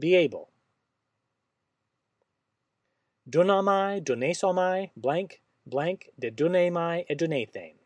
be able. Dunamai, dunesomai, blank, blank, de dunemai et dunethain.